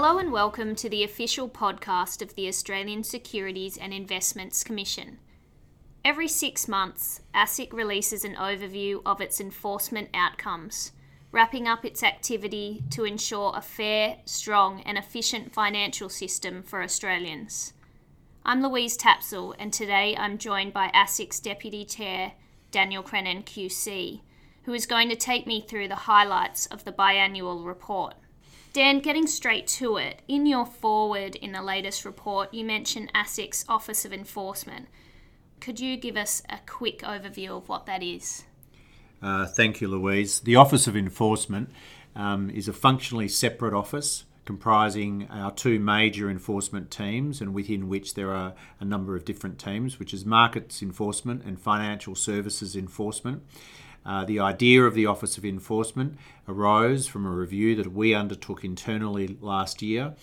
Hello and welcome to the official podcast of the Australian Securities and Investments Commission. Every six months, ASIC releases an overview of its enforcement outcomes, wrapping up its activity to ensure a fair, strong, and efficient financial system for Australians. I'm Louise Tapsell, and today I'm joined by ASIC's Deputy Chair, Daniel Crennan QC, who is going to take me through the highlights of the biannual report. Dan, getting straight to it, in your forward in the latest report, you mentioned ASIC's Office of Enforcement. Could you give us a quick overview of what that is? Uh, thank you, Louise. The Office of Enforcement um, is a functionally separate office comprising our two major enforcement teams and within which there are a number of different teams, which is Markets Enforcement and Financial Services Enforcement. Uh, the idea of the Office of Enforcement arose from a review that we undertook internally last year,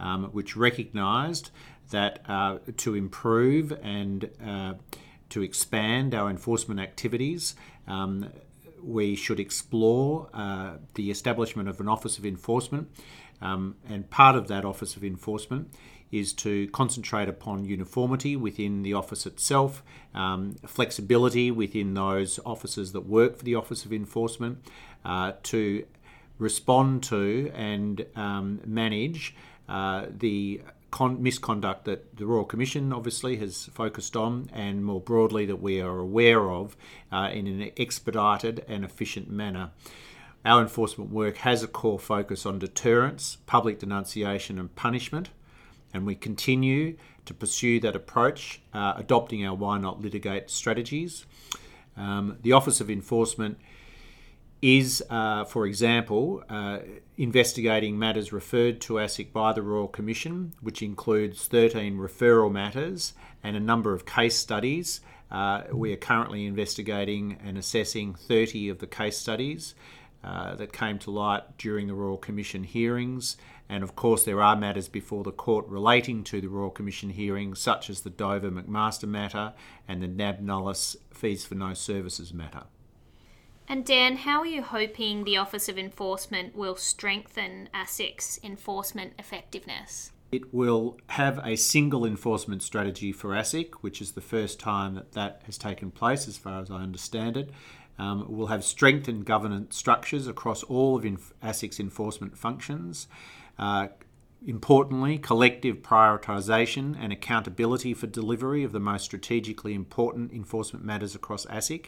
um, which recognised that uh, to improve and uh, to expand our enforcement activities, um, we should explore uh, the establishment of an Office of Enforcement. Um, and part of that Office of Enforcement is to concentrate upon uniformity within the office itself, um, flexibility within those officers that work for the Office of Enforcement, uh, to respond to and um, manage uh, the con- misconduct that the Royal Commission obviously has focused on, and more broadly that we are aware of uh, in an expedited and efficient manner. Our enforcement work has a core focus on deterrence, public denunciation, and punishment and we continue to pursue that approach, uh, adopting our why not litigate strategies. Um, the Office of Enforcement is, uh, for example, uh, investigating matters referred to ASIC by the Royal Commission, which includes 13 referral matters and a number of case studies. Uh, we are currently investigating and assessing 30 of the case studies uh, that came to light during the Royal Commission hearings. And of course, there are matters before the court relating to the Royal Commission hearings, such as the Dover McMaster matter and the NAB Nullis fees for no services matter. And Dan, how are you hoping the Office of Enforcement will strengthen ASIC's enforcement effectiveness? It will have a single enforcement strategy for ASIC, which is the first time that that has taken place, as far as I understand it. Um, we'll have strengthened governance structures across all of ASIC's enforcement functions. Uh, importantly, collective prioritisation and accountability for delivery of the most strategically important enforcement matters across ASIC.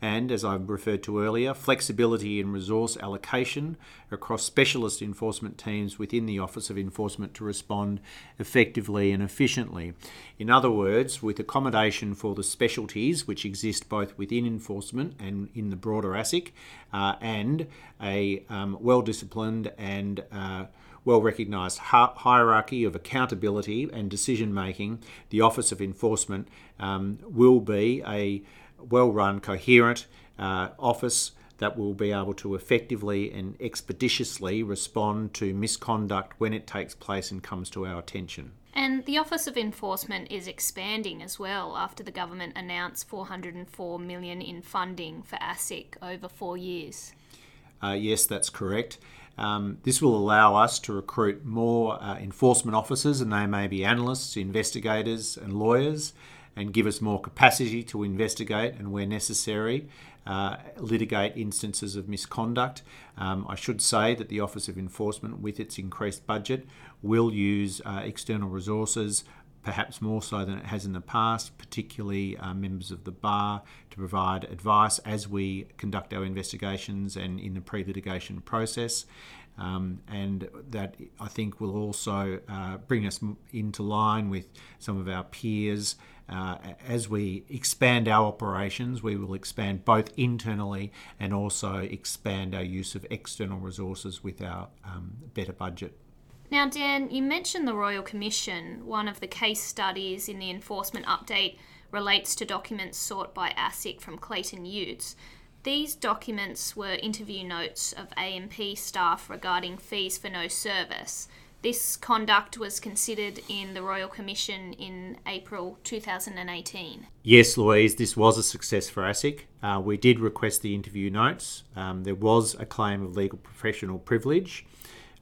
And as I referred to earlier, flexibility in resource allocation across specialist enforcement teams within the Office of Enforcement to respond effectively and efficiently. In other words, with accommodation for the specialties which exist both within enforcement and in the broader ASIC, uh, and a um, well disciplined and uh, well recognised hierarchy of accountability and decision making, the Office of Enforcement um, will be a well run, coherent uh, office that will be able to effectively and expeditiously respond to misconduct when it takes place and comes to our attention. And the Office of Enforcement is expanding as well after the government announced 404 million in funding for ASIC over 4 years. Uh, yes, that's correct. Um, this will allow us to recruit more uh, enforcement officers, and they may be analysts, investigators, and lawyers, and give us more capacity to investigate and, where necessary, uh, litigate instances of misconduct. Um, I should say that the Office of Enforcement, with its increased budget, will use uh, external resources perhaps more so than it has in the past, particularly uh, members of the bar, to provide advice as we conduct our investigations and in the pre litigation process. Um, and that I think will also uh, bring us into line with some of our peers. Uh, as we expand our operations, we will expand both internally and also expand our use of external resources with our um, better budget. Now, Dan, you mentioned the Royal Commission. One of the case studies in the enforcement update relates to documents sought by ASIC from Clayton Utz. These documents were interview notes of AMP staff regarding fees for no service. This conduct was considered in the Royal Commission in April 2018. Yes, Louise, this was a success for ASIC. Uh, we did request the interview notes. Um, there was a claim of legal professional privilege.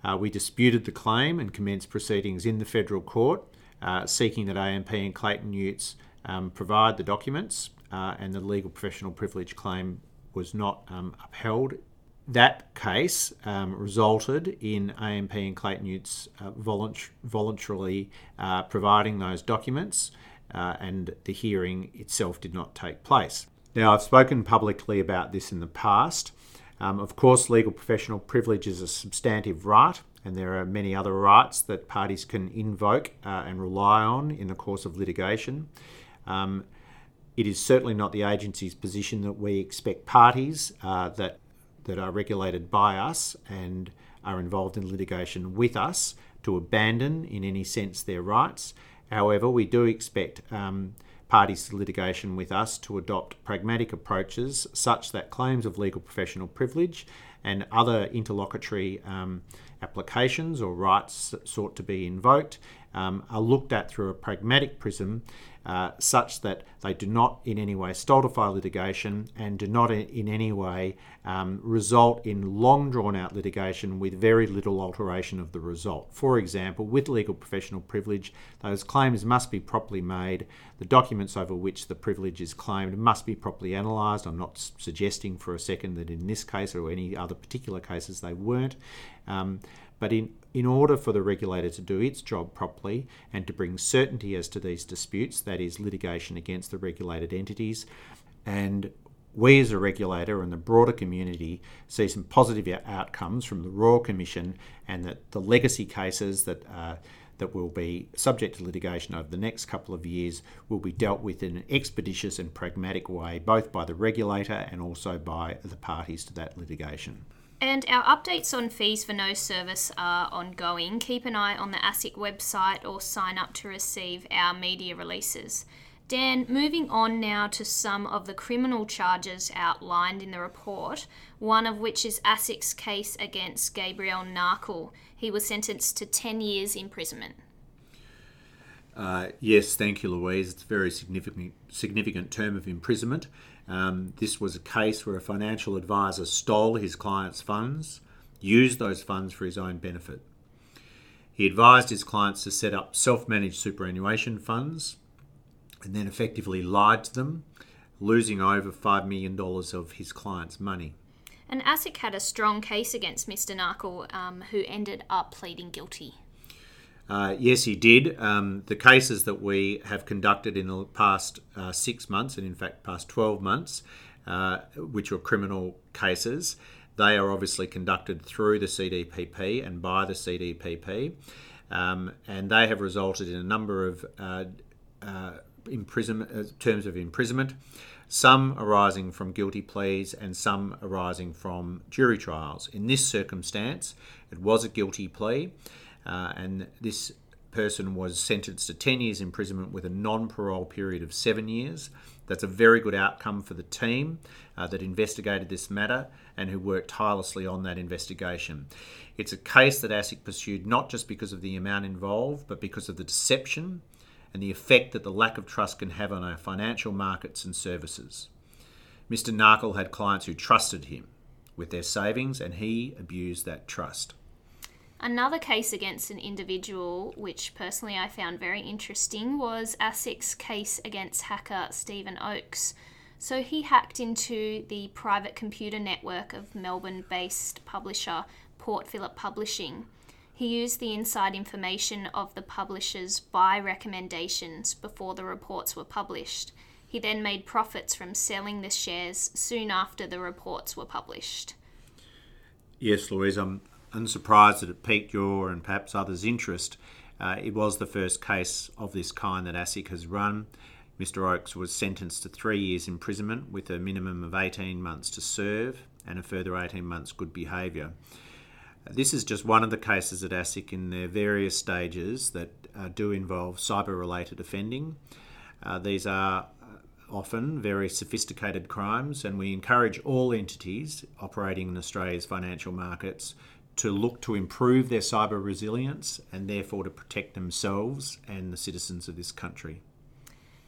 Uh, we disputed the claim and commenced proceedings in the federal court, uh, seeking that AMP and Clayton Utz um, provide the documents, uh, and the legal professional privilege claim was not um, upheld. That case um, resulted in AMP and Clayton Utz uh, volunt- voluntarily uh, providing those documents, uh, and the hearing itself did not take place. Now, I've spoken publicly about this in the past. Um, of course, legal professional privilege is a substantive right, and there are many other rights that parties can invoke uh, and rely on in the course of litigation. Um, it is certainly not the agency's position that we expect parties uh, that that are regulated by us and are involved in litigation with us to abandon, in any sense, their rights. However, we do expect um, parties to litigation with us to adopt pragmatic approaches such that claims of legal professional privilege and other interlocutory um, applications or rights sought to be invoked um, are looked at through a pragmatic prism uh, such that they do not in any way stultify litigation and do not in any way um, result in long drawn out litigation with very little alteration of the result. For example, with legal professional privilege, those claims must be properly made. The documents over which the privilege is claimed must be properly analysed. I'm not suggesting for a second that in this case or any other particular cases they weren't. Um, but in, in order for the regulator to do its job properly and to bring certainty as to these disputes, that is, litigation against the regulated entities, and we as a regulator and the broader community see some positive outcomes from the Royal Commission and that the legacy cases that uh, that will be subject to litigation over the next couple of years will be dealt with in an expeditious and pragmatic way, both by the regulator and also by the parties to that litigation. And our updates on fees for no service are ongoing. Keep an eye on the ASIC website or sign up to receive our media releases. Dan, moving on now to some of the criminal charges outlined in the report, one of which is ASIC's case against Gabriel Nakhl. He was sentenced to 10 years imprisonment. Uh, yes, thank you, Louise. It's a very significant, significant term of imprisonment. Um, this was a case where a financial advisor stole his client's funds, used those funds for his own benefit. He advised his clients to set up self managed superannuation funds and then effectively lied to them, losing over $5 million of his client's money. And ASIC had a strong case against Mr. Nakhl, um, who ended up pleading guilty. Uh, yes, he did. Um, the cases that we have conducted in the past uh, six months, and in fact, past 12 months, uh, which were criminal cases, they are obviously conducted through the CDPP and by the CDPP. Um, and they have resulted in a number of uh, uh, imprisonment, uh, terms of imprisonment, some arising from guilty pleas and some arising from jury trials. In this circumstance, it was a guilty plea uh, and this person was sentenced to 10 years imprisonment with a non parole period of seven years. That's a very good outcome for the team uh, that investigated this matter and who worked tirelessly on that investigation. It's a case that ASIC pursued not just because of the amount involved, but because of the deception and the effect that the lack of trust can have on our financial markets and services. Mr. Nakhl had clients who trusted him with their savings, and he abused that trust. Another case against an individual, which personally I found very interesting, was ASIC's case against hacker Stephen Oakes. So he hacked into the private computer network of Melbourne based publisher Port Phillip Publishing. He used the inside information of the publisher's buy recommendations before the reports were published. He then made profits from selling the shares soon after the reports were published. Yes, Louise, I'm unsurprised that it piqued your and perhaps others' interest. Uh, it was the first case of this kind that ASIC has run. Mr. Oakes was sentenced to three years imprisonment with a minimum of 18 months to serve and a further 18 months good behaviour. This is just one of the cases at ASIC in their various stages that uh, do involve cyber related offending. Uh, these are often very sophisticated crimes, and we encourage all entities operating in Australia's financial markets to look to improve their cyber resilience and therefore to protect themselves and the citizens of this country.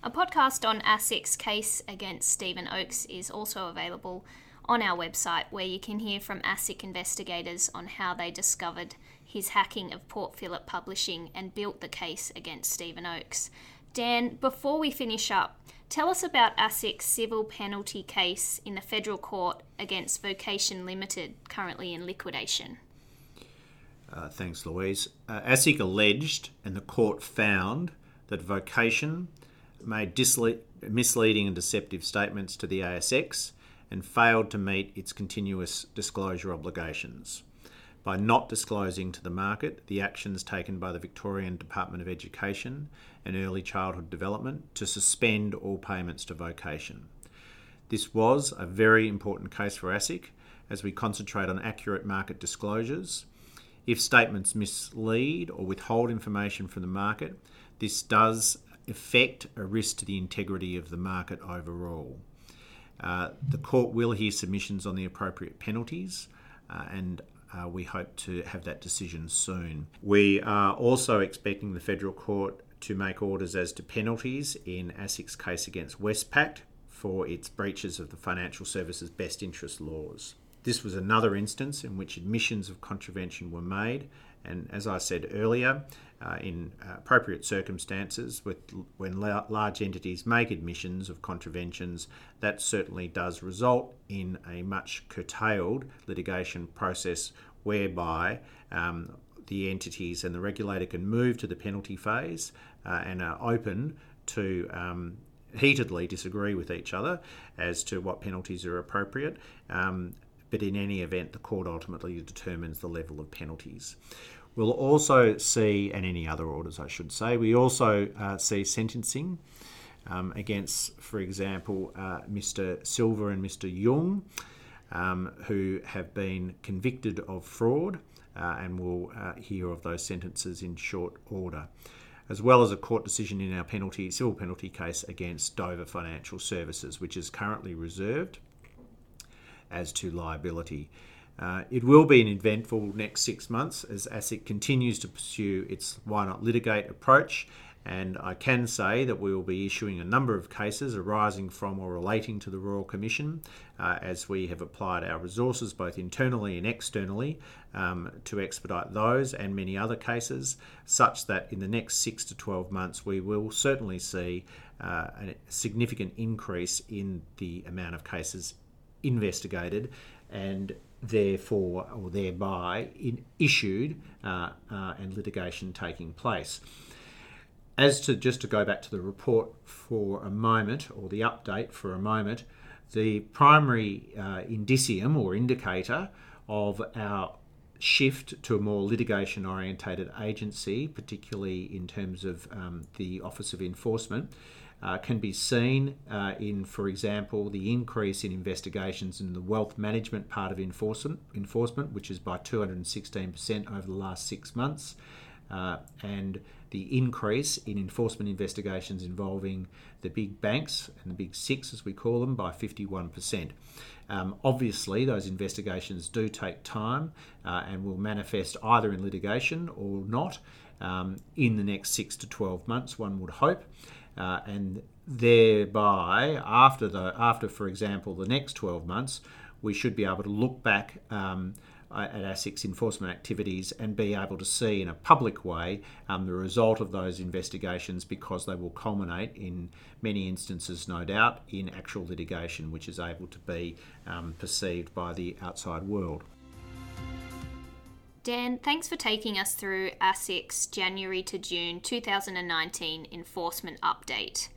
A podcast on ASIC's case against Stephen Oakes is also available on our website where you can hear from ASIC investigators on how they discovered his hacking of Port Phillip Publishing and built the case against Stephen Oakes. Dan, before we finish up, tell us about ASIC's civil penalty case in the federal court against Vocation Limited, currently in liquidation. Uh, thanks, Louise. Uh, ASIC alleged, and the court found, that Vocation made disle- misleading and deceptive statements to the ASX and failed to meet its continuous disclosure obligations by not disclosing to the market the actions taken by the Victorian Department of Education and Early Childhood Development to suspend all payments to vocation. This was a very important case for ASIC as we concentrate on accurate market disclosures. If statements mislead or withhold information from the market, this does affect a risk to the integrity of the market overall. Uh, the court will hear submissions on the appropriate penalties, uh, and uh, we hope to have that decision soon. We are also expecting the federal court to make orders as to penalties in ASIC's case against Westpac for its breaches of the financial services best interest laws. This was another instance in which admissions of contravention were made, and as I said earlier, uh, in appropriate circumstances, with when la- large entities make admissions of contraventions, that certainly does result in a much curtailed litigation process whereby um, the entities and the regulator can move to the penalty phase uh, and are open to um, heatedly disagree with each other as to what penalties are appropriate. Um, but in any event, the court ultimately determines the level of penalties. We'll also see, and any other orders, I should say, we also uh, see sentencing um, against, for example, uh, Mr. Silver and Mr. Young, um, who have been convicted of fraud, uh, and we'll uh, hear of those sentences in short order. As well as a court decision in our penalty civil penalty case against Dover Financial Services, which is currently reserved as to liability. Uh, it will be an eventful next six months as ASIC continues to pursue its why not litigate approach. And I can say that we will be issuing a number of cases arising from or relating to the Royal Commission uh, as we have applied our resources both internally and externally um, to expedite those and many other cases, such that in the next six to 12 months we will certainly see uh, a significant increase in the amount of cases investigated and therefore or thereby in, issued uh, uh, and litigation taking place. As to just to go back to the report for a moment or the update for a moment, the primary uh, indicium or indicator of our shift to a more litigation orientated agency, particularly in terms of um, the Office of Enforcement, uh, can be seen uh, in, for example, the increase in investigations in the wealth management part of enforcement, enforcement which is by 216% over the last six months, uh, and the increase in enforcement investigations involving the big banks and the big six, as we call them, by 51%. Um, obviously, those investigations do take time uh, and will manifest either in litigation or not um, in the next six to 12 months, one would hope uh, and thereby after the after for example the next 12 months we should be able to look back um, at ASIC's enforcement activities and be able to see in a public way um, the result of those investigations because they will culminate in many instances, no doubt, in actual litigation which is able to be um, perceived by the outside world. Dan, thanks for taking us through ASIC's January to June 2019 enforcement update.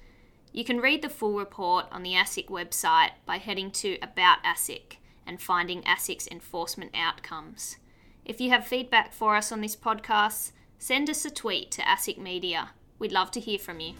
You can read the full report on the ASIC website by heading to About ASIC and finding ASIC's enforcement outcomes. If you have feedback for us on this podcast, send us a tweet to ASIC Media. We'd love to hear from you.